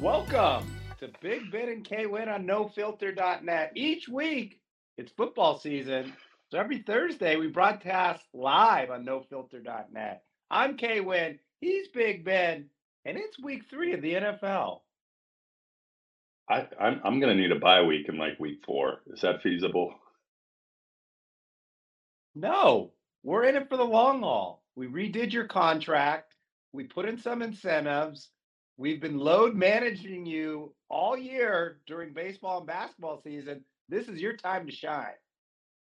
Welcome to Big Ben and K Win on NoFilter.net. Each week, it's football season. So every Thursday, we broadcast live on NoFilter.net. I'm K Win. He's Big Ben. And it's week three of the NFL. I, I'm I'm gonna need a bye week in like week four. Is that feasible? No, we're in it for the long haul. We redid your contract. We put in some incentives. We've been load managing you all year during baseball and basketball season. This is your time to shine.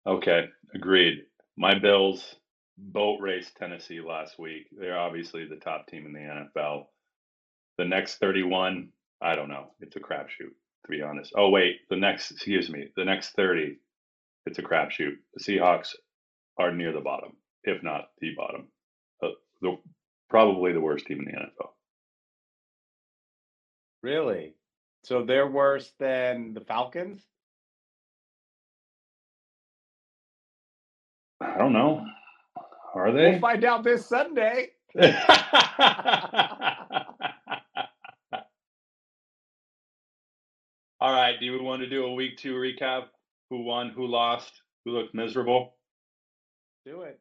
Okay, agreed. My Bills boat race Tennessee last week. They're obviously the top team in the NFL. The next 31, I don't know. It's a crapshoot, to be honest. Oh wait, the next, excuse me, the next 30, it's a crapshoot. The Seahawks are near the bottom, if not the bottom. Uh, the probably the worst team in the NFL. Really? So they're worse than the Falcons? I don't know. Are they? We'll find out this Sunday. All right. Do we want to do a week two recap? Who won? Who lost? Who looked miserable? Do it.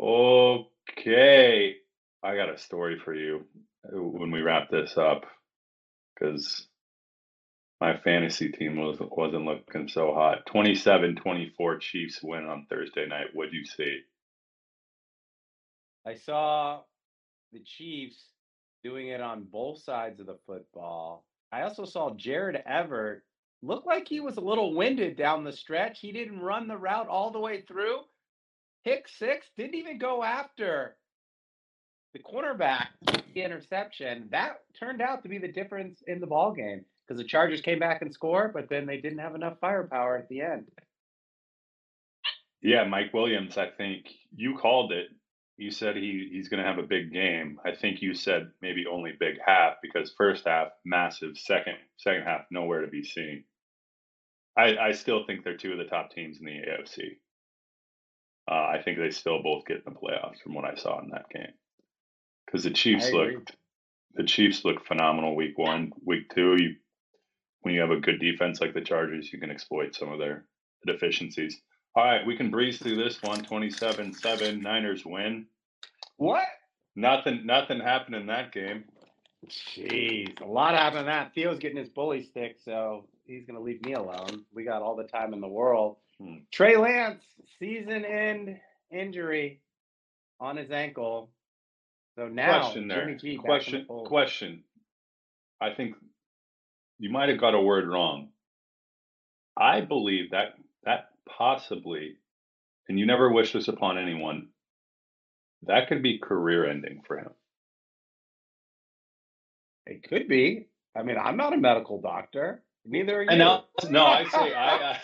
Okay. I got a story for you when we wrap this up because my fantasy team was, wasn't looking so hot. 27 24 Chiefs win on Thursday night. What'd you see? I saw the Chiefs doing it on both sides of the football. I also saw Gerald Everett look like he was a little winded down the stretch. He didn't run the route all the way through. Pick six, didn't even go after the cornerback, interception. That turned out to be the difference in the ball game because the Chargers came back and scored, but then they didn't have enough firepower at the end. Yeah, Mike Williams, I think you called it. You said he, he's going to have a big game. I think you said maybe only big half because first half massive, second second half nowhere to be seen. I, I still think they're two of the top teams in the AFC. Uh, I think they still both get in the playoffs from what I saw in that game. Because the Chiefs looked, the Chiefs look phenomenal week one, week two. You, when you have a good defense like the Chargers, you can exploit some of their deficiencies. All right, we can breeze through this one. 27-7, Niners win. What? Nothing, nothing happened in that game. Jeez, a lot happened in that. Theo's getting his bully stick, so he's going to leave me alone. We got all the time in the world. Hmm. Trey Lance, season end injury on his ankle. So now, question there. question, the question. I think you might have got a word wrong. I believe that that possibly, and you never wish this upon anyone, that could be career ending for him. It could be. I mean, I'm not a medical doctor. Neither are you. No, no, I say I, uh,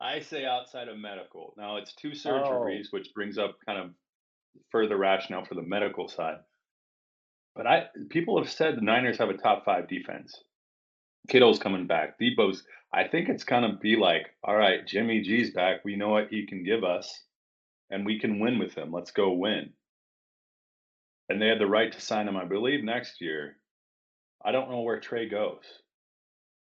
I say outside of medical. Now it's two surgeries, oh. which brings up kind of further rationale for the medical side. But I people have said the Niners have a top five defense. Kittle's coming back. Deebo's. I think it's gonna be like, all right, Jimmy G's back. We know what he can give us, and we can win with him. Let's go win. And they had the right to sign him, I believe, next year. I don't know where Trey goes.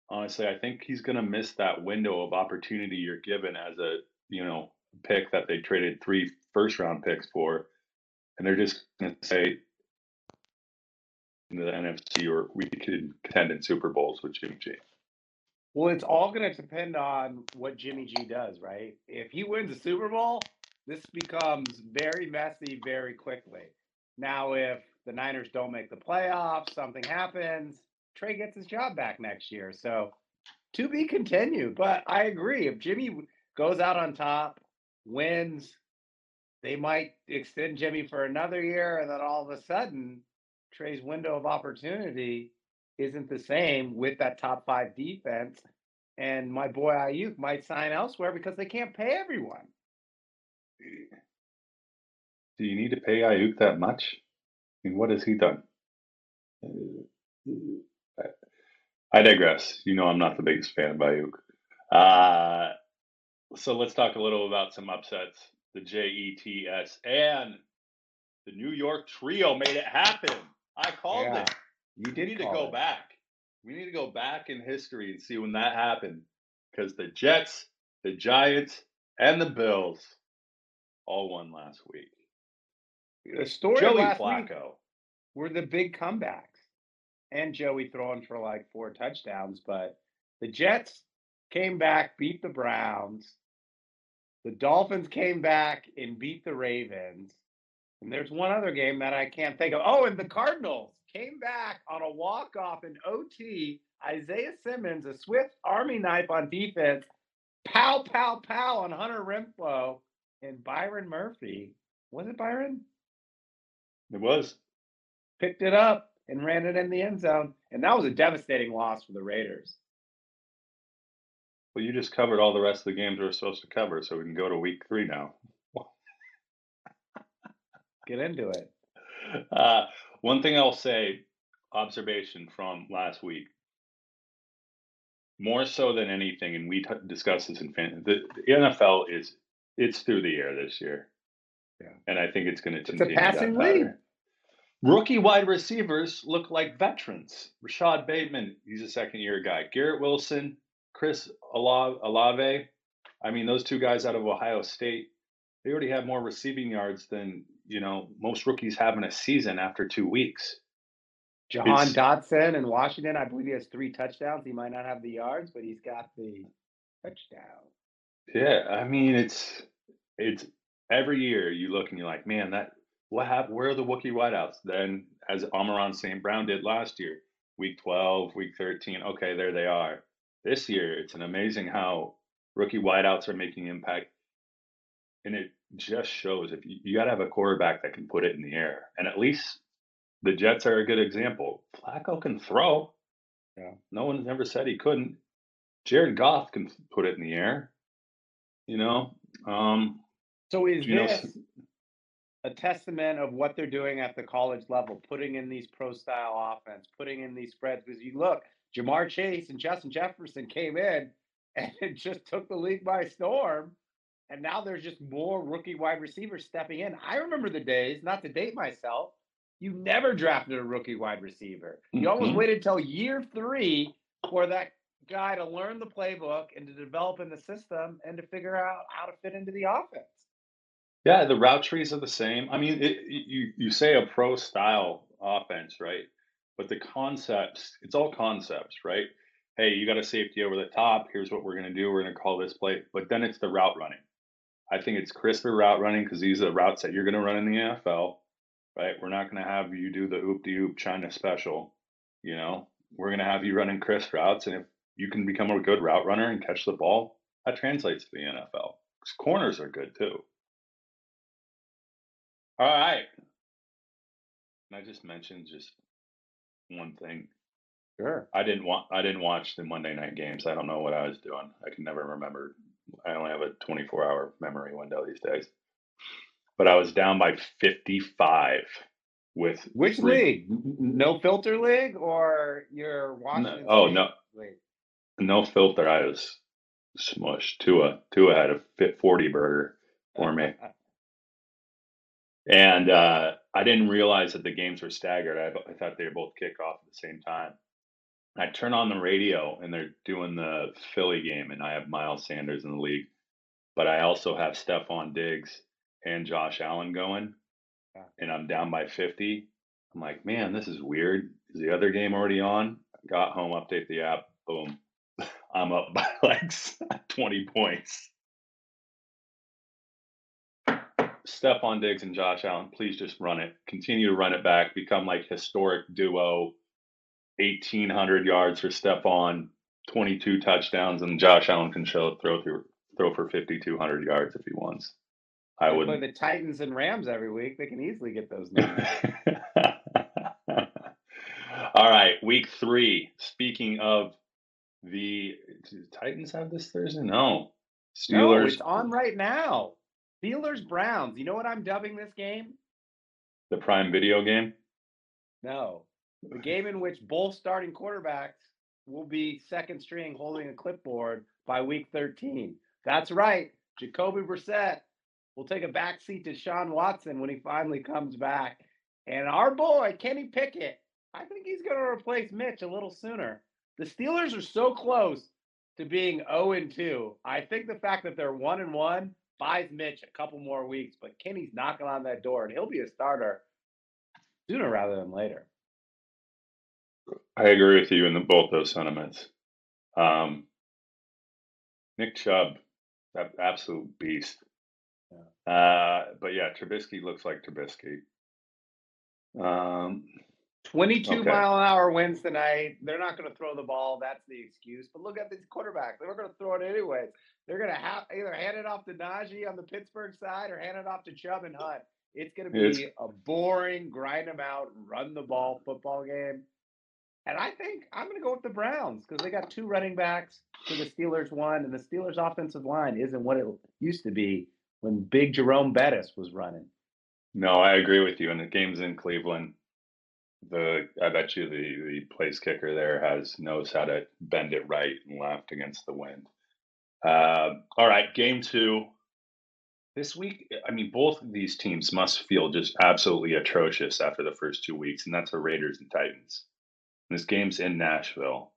Honestly, I think he's gonna miss that window of opportunity you're given as a you know pick that they traded three first round picks for, and they're just gonna say in the NFC or we could contend in Super Bowls with Jimmy G. Well, it's all going to depend on what Jimmy G does, right? If he wins a Super Bowl, this becomes very messy very quickly. Now, if the Niners don't make the playoffs, something happens, Trey gets his job back next year. So to be continued. But I agree. If Jimmy goes out on top, wins, they might extend Jimmy for another year, and then all of a sudden, Trey's window of opportunity isn't the same with that top five defense. And my boy Ayuk might sign elsewhere because they can't pay everyone. Do you need to pay Ayuk that much? I mean, what has he done? I digress. You know, I'm not the biggest fan of Ayuk. Uh, so let's talk a little about some upsets. The JETS and the New York Trio made it happen. I called yeah. it. You We did need to go it. back. We need to go back in history and see when that happened. Because the Jets, the Giants, and the Bills all won last week. The story Joey last week Flacco. were the big comebacks, and Joey throwing for like four touchdowns. But the Jets came back, beat the Browns. The Dolphins came back and beat the Ravens. And there's one other game that I can't think of. Oh, and the Cardinals came back on a walk off in OT. Isaiah Simmons, a Swift Army knife on defense. Pow, pow, pow on Hunter Renfrow and Byron Murphy. Was it Byron? It was. picked it up and ran it in the end zone. And that was a devastating loss for the Raiders. Well, you just covered all the rest of the games we are supposed to cover, so we can go to week three now. Get into it. Uh, one thing I'll say, observation from last week, more so than anything, and we t- discussed this in fan, the, the NFL is it's through the air this year, Yeah. and I think it's going to a continue. passing that league. pattern. Rookie wide receivers look like veterans. Rashod Bateman, he's a second year guy. Garrett Wilson, Chris Ala- Olave. I mean, those two guys out of Ohio State, they already have more receiving yards than you know most rookies have in a season after two weeks. Jahan It's- Dotson in Washington, I believe he has three touchdowns. He might not have the yards, but he's got the touchdown. Yeah, I mean it's it's every year you look and you're like, man, that what happened? Where are the Wookiee wideouts? Then as Amon-Ra St. Brown did last year, week 12, week 13, okay, there they are. This year, it's an amazing how rookie wideouts are making impact. And it just shows if you, you got to have a quarterback that can put it in the air. And at least the Jets are a good example. Flacco can throw. Yeah. No one's ever said he couldn't. Jared Goff can put it in the air. You know, um, So is You know, this a testament of what they're doing at the college level, putting in these pro style offense, putting in these spreads? Because you look, Ja'Marr Chase and Justin Jefferson came in and it just took the league by storm. And now there's just more rookie wide receivers stepping in. I remember the days, not to date myself, you never drafted a rookie wide receiver. You almost Mhm. waited till year three for that guy to learn the playbook and to develop in the system and to figure out how to fit into the offense. Yeah, the route trees are the same. I mean, it, you you say a pro style offense, right? But the concepts, it's all concepts, right? Hey, you got a safety over the top. Here's what we're going to do. We're going to call this play. But then it's the route running. I think it's crisper route running because these are the routes that you're going to run in the NFL, right? We're not going to have you do the oop de oop China special. You know, we're going to have you running crisp routes. And if you can become a good route runner and catch the ball, that translates to the NFL. corners are good too. All right. And I just mentioned just one thing. Sure. I didn't want I didn't watch the Monday night games. I don't know what I was doing. I can never remember. I only have a 24 hour memory window these days. But I was down by 55 with Which three- league? No filter league or your Washington? oh, State no. league? no filter. I was smushed. Tua Tua had a fit 40 burger for me. And uh, I didn't realize that the games were staggered. I, I thought they were both kick off at the same time. I turn on the radio and they're doing the Philly game, and I have Miles Sanders in the league, but I also have Stefon Diggs and Josh Allen going, and I'm down by 50. I'm like, man, this is weird. Is the other game already on? Got home, update the app, boom. I'm up by like 20 points. Stefon Diggs and Josh Allen, please just run it. Continue to run it back. Become like historic duo. 1,800 yards for Stefon, 22 touchdowns, and Josh Allen can show throw through throw for 5,200 yards if he wants. I would. play the Titans and Rams every week. They can easily get those numbers. All right, week three. Speaking of the Titans have this Thursday? No. no, Steelers. it's on right now. Steelers Browns. You know what I'm dubbing this game? the Prime Video game. No, the game in which both starting quarterbacks will be second string holding a clipboard by week 13. That's right. Jacoby Brissett will take a back seat to Sean Watson when he finally comes back. And our boy, Kenny Pickett, I think he's going to replace Mitch a little sooner. The Steelers are so close to being 0 and 2. I think the fact that they're 1 and 1 buys Mitch a couple more weeks, but Kenny's knocking on that door and he'll be a starter sooner rather than later. I agree with you in the, both those sentiments. Um, Nick Chubb, that absolute beast. Yeah. Uh, but yeah, Trubisky looks like Trubisky. Um, 22 okay. mile an hour winds tonight. They're not going to throw the ball. That's the excuse. But look at these quarterbacks. They're going to throw it anyways. They're going to have either hand it off to Najee on the Pittsburgh side or hand it off to Chubb and Hunt. It's going to be it's, a boring, grind them out, run the ball football game. And I think I'm going to go with the Browns because they got two running backs to the Steelers one, and the Steelers' offensive line isn't what it used to be when Big Jerome Bettis was running. No, I agree with you. And the game's in Cleveland. The I bet you the the place kicker there has knows how to bend it right and left against the wind. Uh, all right, game two. This week, I mean, both of these teams must feel just absolutely atrocious after the first two weeks, and that's the Raiders and Titans. This game's in Nashville.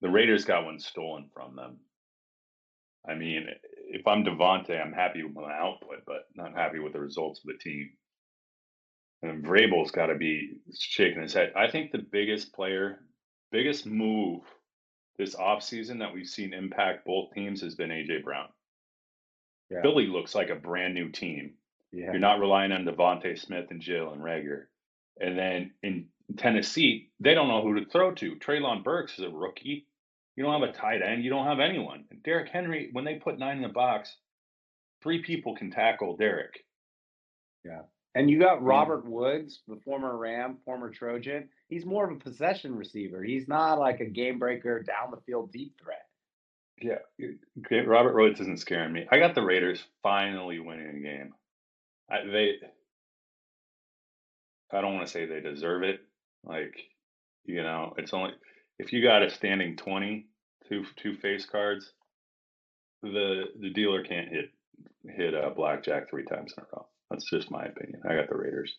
The Raiders got one stolen from them. I mean, if I'm Davante, I'm happy with my output, but not happy with the results of the team. And Vrabel's got to be shaking his head. I think the biggest player, biggest move this offseason that we've seen impact both teams has been AJ Brown. Yeah. Philly looks like a brand new team. Yeah. You're not relying on DeVonta Smith and Jalen Reagor. And then in Tennessee, they don't know who to throw to. Treylon Burks is a rookie. You don't have a tight end. You don't have anyone. And Derrick Henry, when they put nine in the box, three people can tackle Derrick. Yeah. And you got Robert. Woods, the former Ram, former Trojan. He's more of a possession receiver. He's not like a game breaker, down the field, deep threat. Yeah, Robert Woods isn't scaring me. I got the Raiders finally winning a game. I, they, I don't want to say they deserve it, like, you know, it's only if you got a standing 20, two two face cards, the the dealer can't hit hit a blackjack three times in a row. That's just my opinion. I got the Raiders.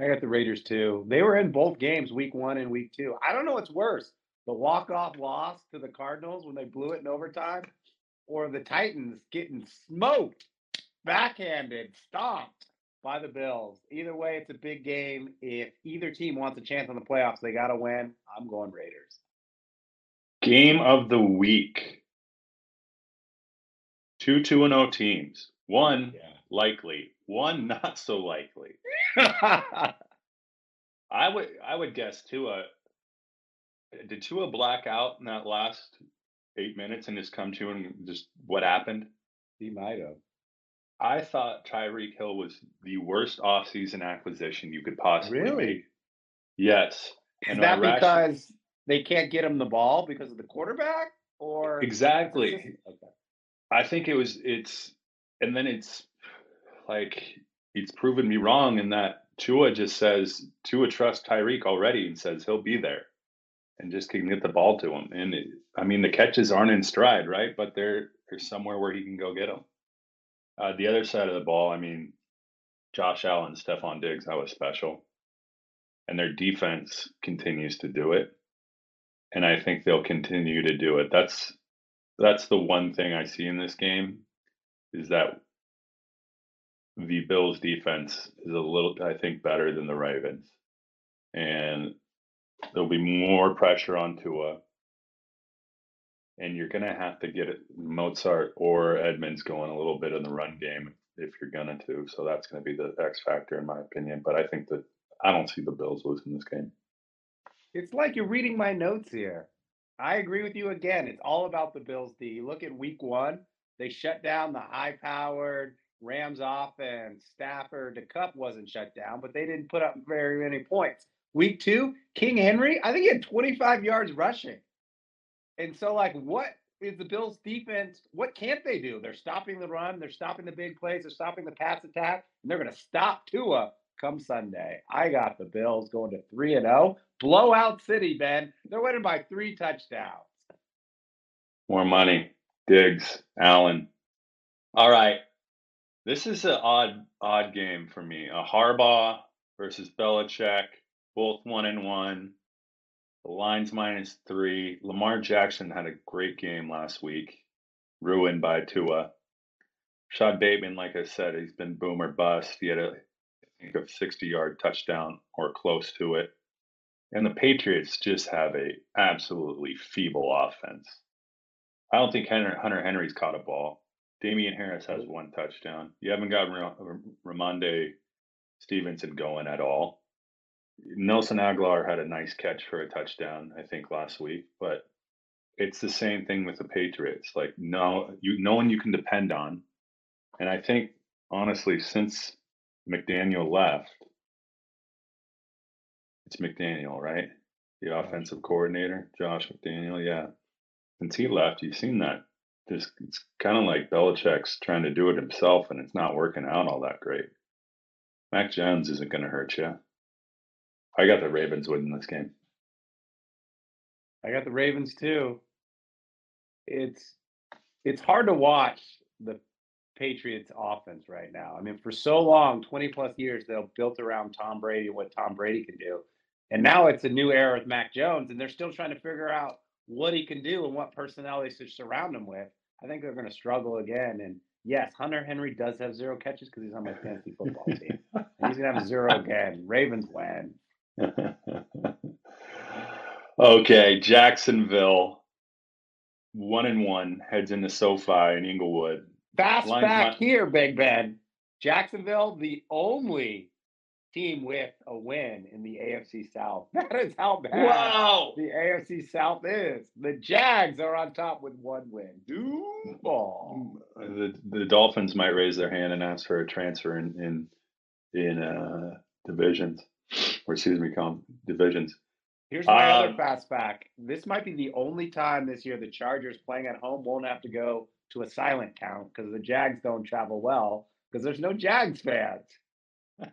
I got the Raiders too. They were in both games, week one and week two. I don't know what's worse: the walk off loss to the Cardinals when they blew it in overtime, or the Titans getting smoked, backhanded, stomped by the Bills. Either way, it's a big game. If either team wants a chance on the playoffs, they got to win. I'm going Raiders. Game of the week. Two 2 and 0 teams. One yeah. likely, one not so likely. I would I would guess Tua eh, did Tua black out in that last eight minutes and just come to and just what happened? He might have. I thought Tyreek Hill was the worst offseason acquisition you could possibly really? make. Yes. Is and that because they can't get him the ball because of the quarterback? Or exactly. Okay. I think it was it's and then it's like it's proven me wrong in that Tua just says Tua trusts Tyreek already and says he'll be there and just can get the ball to him. And it, I mean the catches aren't in stride, right? But they're there's somewhere where he can go get them. Uh, the other side of the ball, I mean, Josh Allen, Stefon Diggs, that was special. And their defense continues to do it. And I think they'll continue to do it. That's that's the one thing I see in this game is that the Bills defense is a little I think better than the Ravens. And there'll be more pressure on Tua and you're going to have to get Mostert or Edmonds going a little bit in the run game if you're going to. So that's going to be the X factor, in my opinion. But I think that I don't see the Bills losing this game. It's like you're reading my notes here. I agree with you again. It's all about the Bills D. Look at week one, they shut down the high powered Rams offense. Stafford, the Kupp wasn't shut down, but they didn't put up very many points. Week two, King Henry, I think he had 25 yards rushing. And so, like, what is the Bills' defense? What can't they do? They're stopping the run. They're stopping the big plays. They're stopping the pass attack. And they're going to stop Tua come Sunday. I got the Bills going to 3 and 0. Blowout city, Ben. They're winning by three touchdowns. More money. Diggs, Allen. All right. This is an odd, odd game for me. A Harbaugh versus Belichick. both one and one. The line's minus three. Lamar Jackson had a great game last week, ruined by Tua. Rashod Bateman, like I said, he's been boomer bust. He had a, I think, a 60 yard touchdown or close to it. And the Patriots just have a absolutely feeble offense. I don't think Hunter Henry's caught a ball. Damien Harris has one touchdown. You haven't got Rhamondre Stevenson going at all. Nelson Agholor had a nice catch for a touchdown, I think, last week. But it's the same thing with the Patriots. Like no, you no one you can depend on. And I think honestly, since McDaniel left, it's McDaniel, right? The mm-hmm. offensive coordinator, Josh McDaniel. Yeah. Since he left, you've seen that. This it's kind of like Belichick's trying to do it himself, and it's not working out all that great. Mac Jones isn't going to hurt you. I got the Ravens winning this game. I got the Ravens too. It's it's hard to watch the Patriots offense right now. I mean, for so long, 20 plus years, they've built around Tom Brady and what Tom Brady can do. And now it's a new era with Mac Jones, and they're still trying to figure out what he can do and what personnel they should surround him with. I think they're going to struggle again. And yes, Hunter Henry does have zero catches because he's on my fantasy football team. and he's going to have zero again. Ravens win. okay, Jacksonville, one and one, heads into SoFi in Inglewood. Fast Line's back here, Big Ben. Jacksonville, the only team with a win in the AFC South. That is how bad wow. the AFC South is. The Jags are on top with one win. Doom ball. The the Dolphins might raise their hand and ask for a transfer in in, in uh, divisions or excuse me, com divisions. Here's my um, other fast fact. This might be the only time this year the Chargers playing at home won't have to go to a silent count because the Jags don't travel well because there's no Jags fans.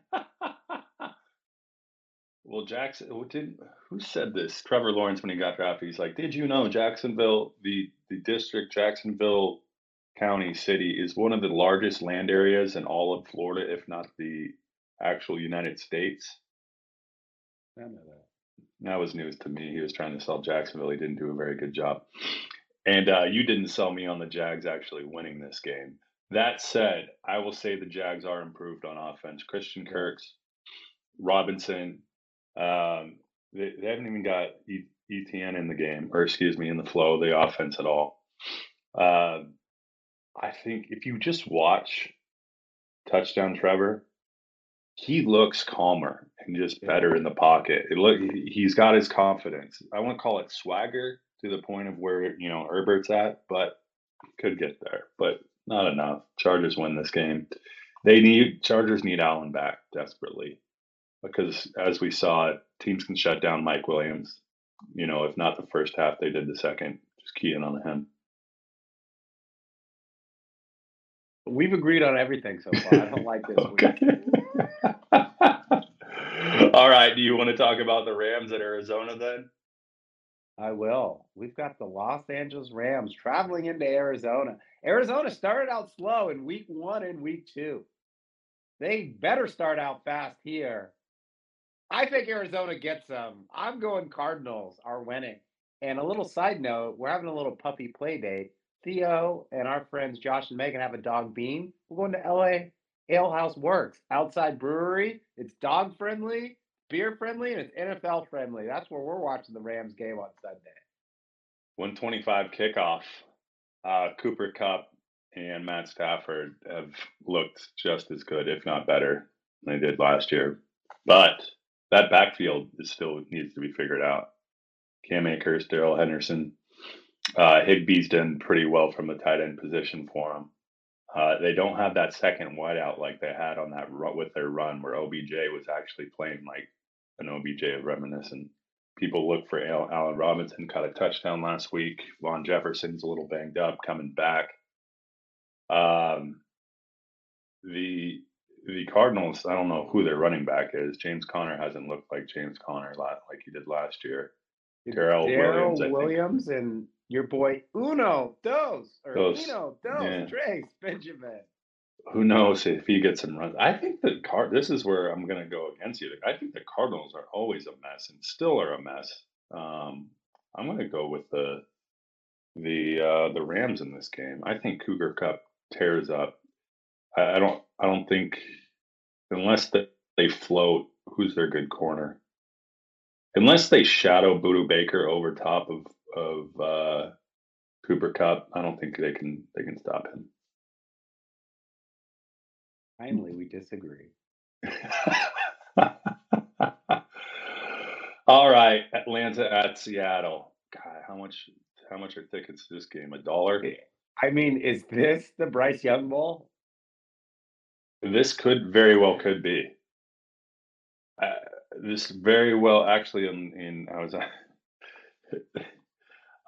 well, Jackson, who did who said this? Trevor Lawrence when he got drafted, he's like, "Did you know Jacksonville, the the district Jacksonville County City, is one of the largest land areas in all of Florida, if not the actual United States?" I know that. That was news to me. He was trying to sell Jacksonville. He didn't do a very good job. And uh, you didn't sell me on the Jags actually winning this game. That said, I will say the Jags are improved on offense. Christian Kirks, Robinson, um, they, they, haven't even got e- ETN in the game, or excuse me, in the flow of the offense at all. Uh, I think if you just watch touchdown Trevor, he looks calmer and just better in the pocket. It look he's got his confidence. I won't call it swagger to the point of where you know Herbert's at, but could get there, but not enough. Chargers win this game. They need Chargers need Allen back desperately because as we saw, teams can shut down Mike Williams. You know, if not the first half, they did the second. Just key in on him. We've agreed on everything so far. I don't like this. okay. All right. Do you want to talk about the Rams at Arizona then? I will. We've got the Los Angeles Rams traveling into Arizona. Arizona started out slow in week one and week two. They better start out fast here. I think Arizona gets them. I'm going Cardinals are winning. And a little side note, we're having a little puppy play date. Theo and our friends Josh and Megan have a dog bean. We're going to LA Ale House Works, outside brewery. It's dog friendly, beer friendly, and it's NFL friendly. That's where we're watching the Rams game on Sunday. 125 kickoff. Uh, Cooper Kupp and Matt Stafford have looked just as good, if not better, than they did last year. But that backfield is still needs to be figured out. Cam Akers, Darrell Henderson, uh, Higbee's done pretty well from the tight end position for him. Uh, they don't have that second wideout like they had on that run, with their run where OBJ was actually playing like an OBJ of reminiscent. People look for Allen Robinson, caught a touchdown last week. Van Jefferson's a little banged up, coming back. Um, the the Cardinals, I don't know who their running back is. James Conner hasn't looked like James Conner a lot like he did last year. Darrel Williams, Williams and your boy Uno Dos or Dos. Uno Dos yeah. Trace Benjamin. who knows if he gets some runs? I think the card. This is where I'm going to go against you. I think the Cardinals are always a mess and still are a mess. Um, I'm going to go with the the uh, the Rams in this game. I think Cooper Kupp tears up. I, I don't. I don't think unless that they float. Who's their good corner? Unless they shadow Budda Baker over top of of uh, Cooper Kupp, I don't think they can they can stop him. Finally, we disagree. All right, Atlanta at Seattle. God, how much how much are tickets to this game? A dollar? I mean, is this the Bryce Young Bowl? This could very well could be. Uh, this very well actually in in I was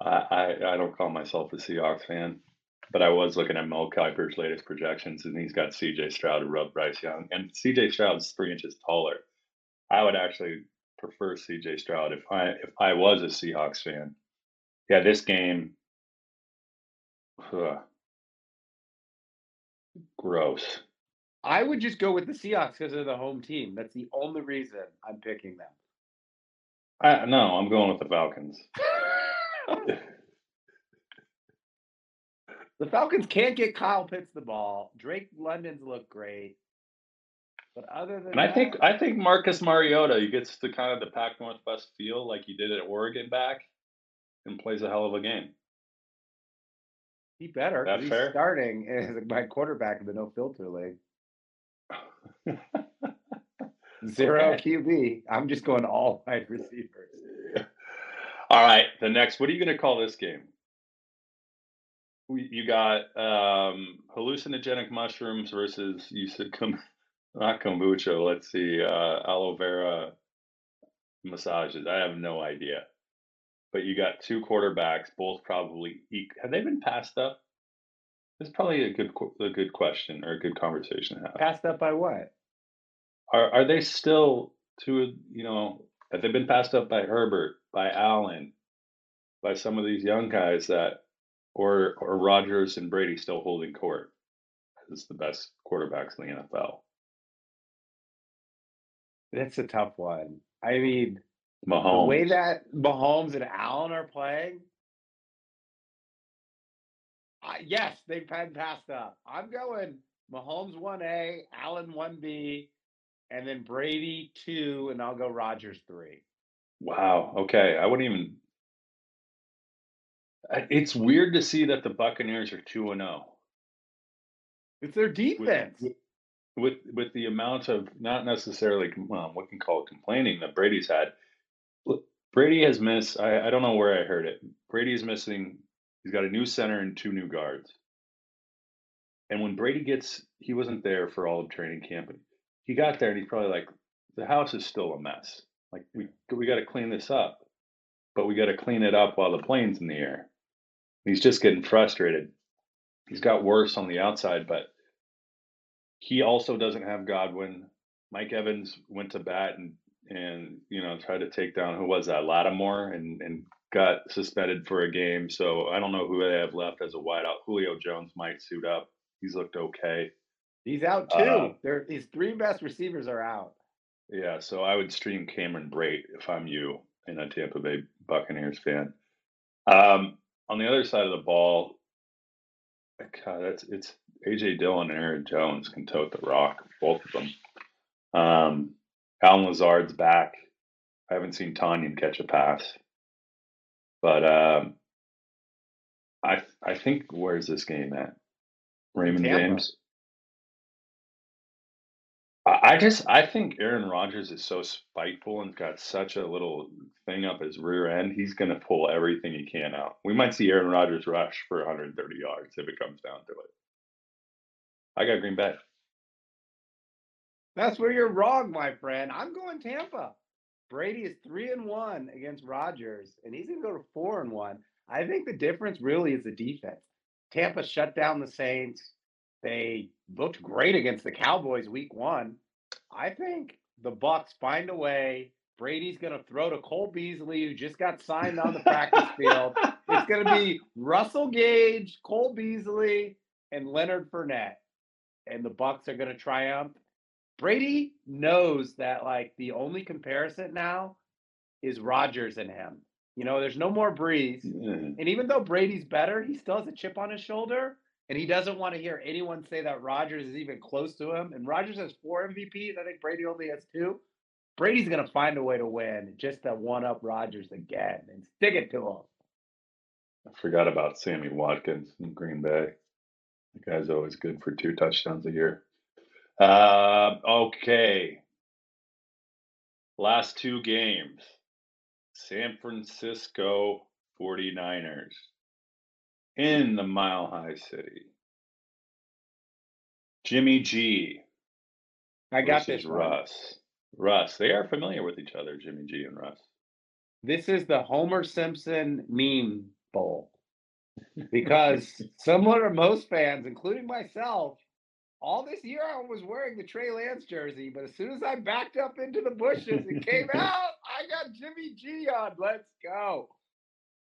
I, I I don't call myself a Seahawks fan, but I was looking at Mel Kiper's latest projections, and he's got C.J. Stroud above Bryce Young, and C.J. Stroud's three inches taller. I would actually prefer C.J. Stroud if I if I was a Seahawks fan. Yeah, this game, ugh, gross. I would just go with the Seahawks because they're the home team. That's the only reason I'm picking them. I no, I'm going with the Falcons. the Falcons can't get Kyle Pitts the ball. Drake London's look great. But other than and I think I think Marcus Mariota he gets to kind of the Pac Northwest feel like he did at Oregon back and plays a hell of a game. He better. That he's fair? starting as my quarterback in the no filter league. Zero Okay. QB. I'm just going all wide receivers. All right, the next. What are you going to call this game? You got um, hallucinogenic mushrooms versus you said kom- not kombucha. Let's see, uh, aloe vera massages. I have no idea. But you got two quarterbacks, both probably have they been passed up? It's probably a good a good question or a good conversation to have. Passed up by what? Are are they still two? You know, have they been passed up by Herbert, by Allen, by some of these young guys that, or or Rodgers and Brady still holding court as the best quarterbacks in the NFL? That's a tough one. I mean, Mahomes. the way that Mahomes and Allen are playing, yes, they've been passed up. I'm going Mahomes 1A, Allen 1B, and then Brady 2, and I'll go Rodgers 3. Wow. Okay, I wouldn't even. It's weird to see that the Buccaneers are two and zero. It's their defense. with with with the amount of not necessarily well, we can call it complaining that Brady's had. Brady has missed. I, I don't know where I heard it. Brady's missing. He's got a new center and two new guards. And when Brady gets, he wasn't there for all of training camp. But he got there and he's probably like, the house is still a mess. Like we we got to clean this up, but we got to clean it up while the plane's in the air. He's just getting frustrated. He's got worse on the outside, but he also doesn't have Godwin. Mike Evans went to bat and and you know tried to take down who was that Lattimore and and got suspended for a game. So I don't know who they have left as a wideout. Julio Jones might suit up. He's looked okay. He's out too. Uh, Their his three best receivers are out. Yeah, so I would stream Cameron Brate if I'm you and a Tampa Bay Buccaneers fan. Um, on the other side of the ball, God, that's it's AJ Dillon and Aaron Jones can tote the rock, both of them. Um, Allen Lazard's back. I haven't seen Tanyan catch a pass, but um, I I think where's this game at? Raymond Tampa. James. I I just I think Aaron Rodgers is so spiteful and got such a little thing up his rear end. He's going to pull everything he can out. We might see Aaron Rodgers rush for 130 yards if it comes down to it. I got Green Bay. That's where you're wrong, my friend. I'm going Tampa. Brady is three and one against Rodgers, and he's gonna go to four and one. I think the difference really is the defense. Tampa shut down the Saints. They looked great against the Cowboys week one. I think the Bucks find a way. Brady's gonna throw to Cole Beasley, who just got signed on the practice field. It's gonna be Russell Gage, Cole Beasley, and Leonard Fournette. and the Bucks are going to triumph. Brady knows that like the only comparison now is Rodgers and him. You know, there's no more Brees. Mm. And even though Brady's better, he still has a chip on his shoulder. And he doesn't want to hear anyone say that Rodgers is even close to him. And Rodgers has four MVPs. I think Brady only has two. Brady's going to find a way to win just to one up Rodgers again and stick it to him. I forgot about Sammy Watkins in Green Bay. The guy's always good for two touchdowns a year. Uh, okay. Last two games. San Francisco 49ers in the Mile High City. Jimmy G I got this one. Russ. Russ, they are familiar with each other, Jimmy G and Russ. This is the Homer Simpson meme bowl. Because similar to most fans, including myself, all this year I was wearing the Trey Lance jersey, but as soon as I backed up into the bushes and came out, I got Jimmy G on. Let's go.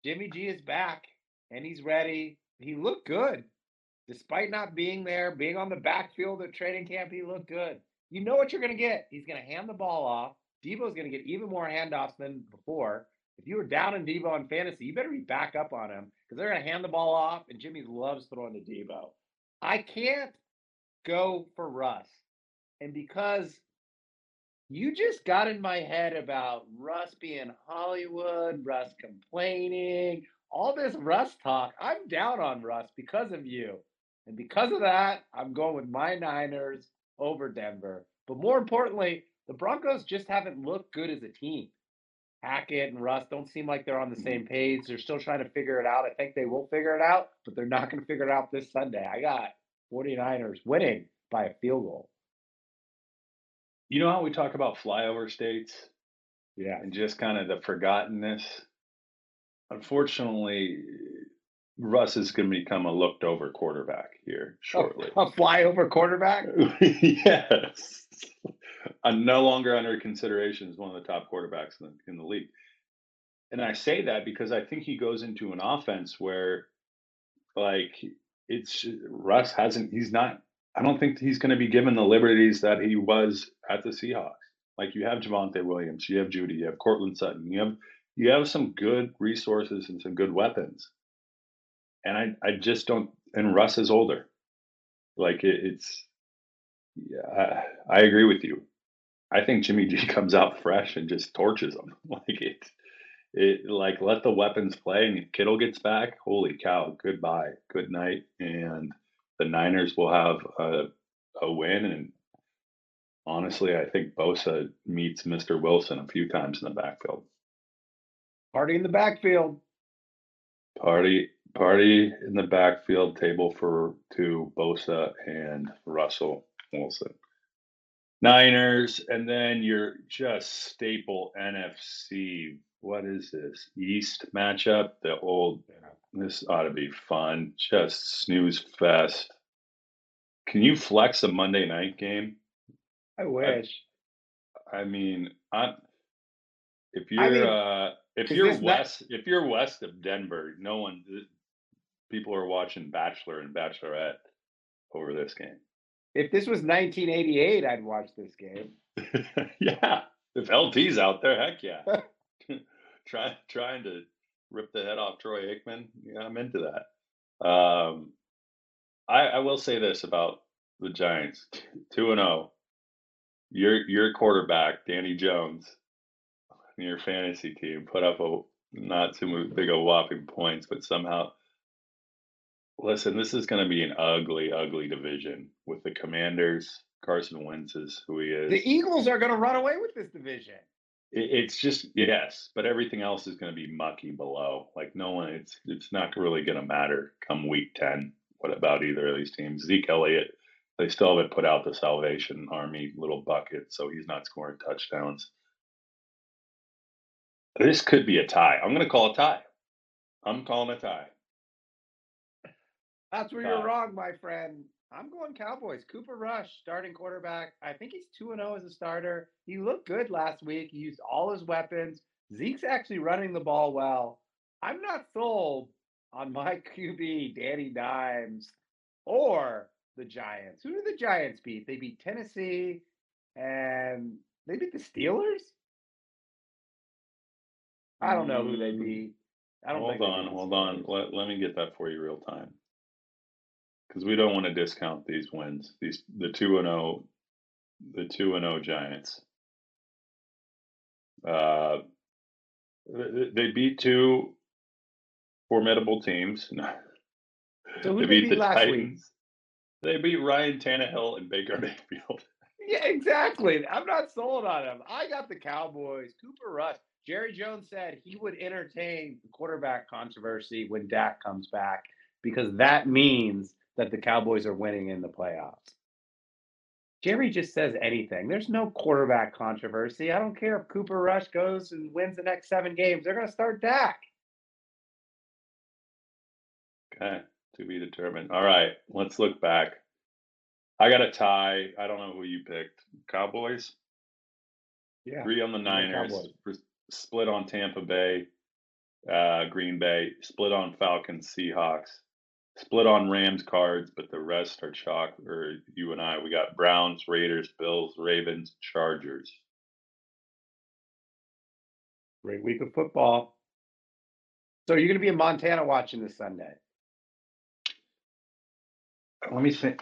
Jimmy G is back and he's ready. He looked good. Despite not being there, being on the backfield at training camp, he looked good. You know what you're going to get. He's going to hand the ball off. Deebo's going to get even more handoffs than before. If you were down in Deebo in fantasy, you better be back up on him because they're going to hand the ball off, and Jimmy loves throwing to Deebo. I can't go for Russ. And because you just got in my head about Russ being Hollywood, Russ complaining, all this Russ talk, I'm down on Russ because of you. And because of that, I'm going with my Niners over Denver. But more importantly, the Broncos just haven't looked good as a team. Hackett and Russ don't seem like they're on the mm-hmm. same page. They're still trying to figure it out. I think they will figure it out, but they're not going to figure it out this Sunday. I got 49ers winning by a field goal. You know how we talk about flyover states Yeah. and just kind of the forgottenness? Unfortunately, Russ is going to become a looked over quarterback here shortly. A flyover quarterback? yes. I'm no longer under consideration as one of the top quarterbacks in the, in the league. And I say that because I think he goes into an offense where, like, it's Russ hasn't, he's not, I don't think he's going to be given the liberties that he was at the Seahawks. Like, you have Javonte Williams, you have Jeudy, you have Courtland Sutton, you have, you have some good resources and some good weapons. And I, I just don't, and Russ is older. Like, it, it's, yeah, I, I agree with you. I think Jimmy G comes out fresh and just torches them. Like it, it like let the weapons play. And if Kittle gets back, holy cow, goodbye, good night, and the Niners will have a a win. And honestly, I think Bosa meets Mr. Wilson a few times in the backfield. Party in the backfield. Party party in the backfield table for two Bosa and Russell Wilson. Niners, and then your just staple NFC. What is this East matchup? The old. This ought to be fun. Just snooze fest. Can you flex a Monday night game? I wish. I mean, I'm. If you're mean, uh, if you're this not- west, if you're west of Denver, no one, people are watching Bachelor and Bachelorette over this game. If this was 1988, I'd watch this game. yeah, if LT's out there, heck yeah. Try, trying to rip the head off Troy Aikman, yeah, I'm into that. Um, I, I will say this about the Giants: two and zero. Your your quarterback, Danny Jones, your fantasy team put up a not too big a whopping points, but somehow. Listen, this is going to be an ugly, ugly division with the Commanders. Carson Wentz is who he is. The Eagles are going to run away with this division. It, it's just yes, but everything else is going to be mucky below. Like no one, it's it's not really going to matter come week ten. What about either of these teams? Zeke Elliott, they still haven't put out the Salvation Army little bucket, so he's not scoring touchdowns. This could be a tie. I'm going to call a tie. I'm calling a tie. That's where Tie. you're wrong, my friend. I'm going Cowboys. Cooper Rush, starting quarterback. I think he's 2 0 as a starter. He looked good last week. He used all his weapons. Zeke's actually running the ball well. I'm not sold on my QB, Danny Dimes, or the Giants. Who did the Giants beat? They beat Tennessee and they beat the Steelers. I don't know who they Mm, beat. I don't Hold on, hold on. Let, let me get that for you real time. Because we don't want to discount these wins. These the two and zero, the two and zero Giants. Uh, they beat two formidable teams. So who they beat beat the last week? Titans. They beat Ryan Tannehill and Baker Mayfield. Yeah, exactly. I'm not sold on him. I got the Cowboys. Cooper Rush. Jerry Jones said he would entertain the quarterback controversy when Dak comes back because that means that the Cowboys are winning in the playoffs. Jerry just says anything. There's no quarterback controversy. I don't care if Cooper Rush goes and wins the next seven games. They're going to start Dak. Okay, to be determined. All right, let's look back. I got a tie. I don't know who you picked. Cowboys. Yeah. Three on the Niners, Cowboys. split on Tampa Bay, uh, Green Bay, split on Falcons, Seahawks, split on Rams, Cards, but the rest are chalk. Or you and I, we got Browns, Raiders, Bills, Ravens, Chargers. Great week of football. So you're going to be in Montana watching this Sunday. Let me think.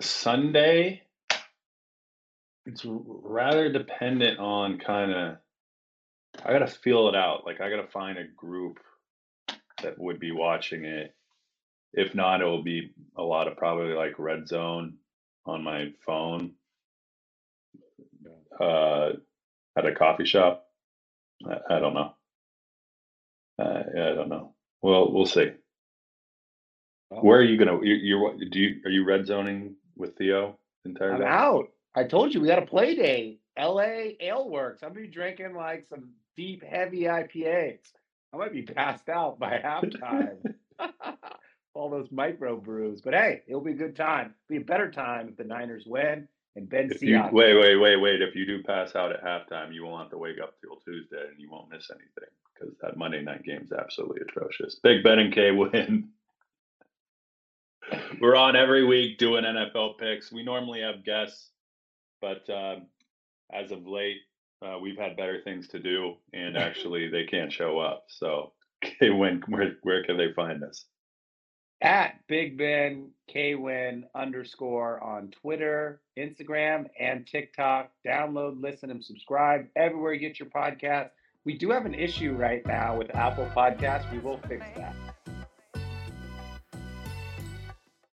Sunday, it's rather dependent on kind of. I gotta feel it out. Like I gotta find a group that would be watching it. If not, it will be a lot of probably like Red Zone on my phone uh, at a coffee shop. I, I don't know. Uh, I don't know. Well, we'll see. Where are you gonna? You, you're do you are you red zoning with Theo the entire I'm day? out. I told you we got a play day. LA Ale Works. I'm gonna be drinking like some deep, heavy IPAs. I might be passed out by halftime. All those micro brews. But hey, it'll be a good time. Be a better time if the Niners win and Ben If you wait, wait, wait, wait. If you do pass out at halftime, you won't have to wake up till Tuesday, and you won't miss anything because that Monday night game is absolutely atrocious. Big Ben and Kwin. We're on every week doing NFL picks. We normally have guests, but um, as of late, uh, we've had better things to do, and actually, they can't show up. So, Kwin. Where where can they find us? At Big Ben Kwin underscore on Twitter, Instagram, and TikTok. Download, listen, and subscribe everywhere you get your podcast. We do have an issue right now with Apple Podcasts. We will fix that.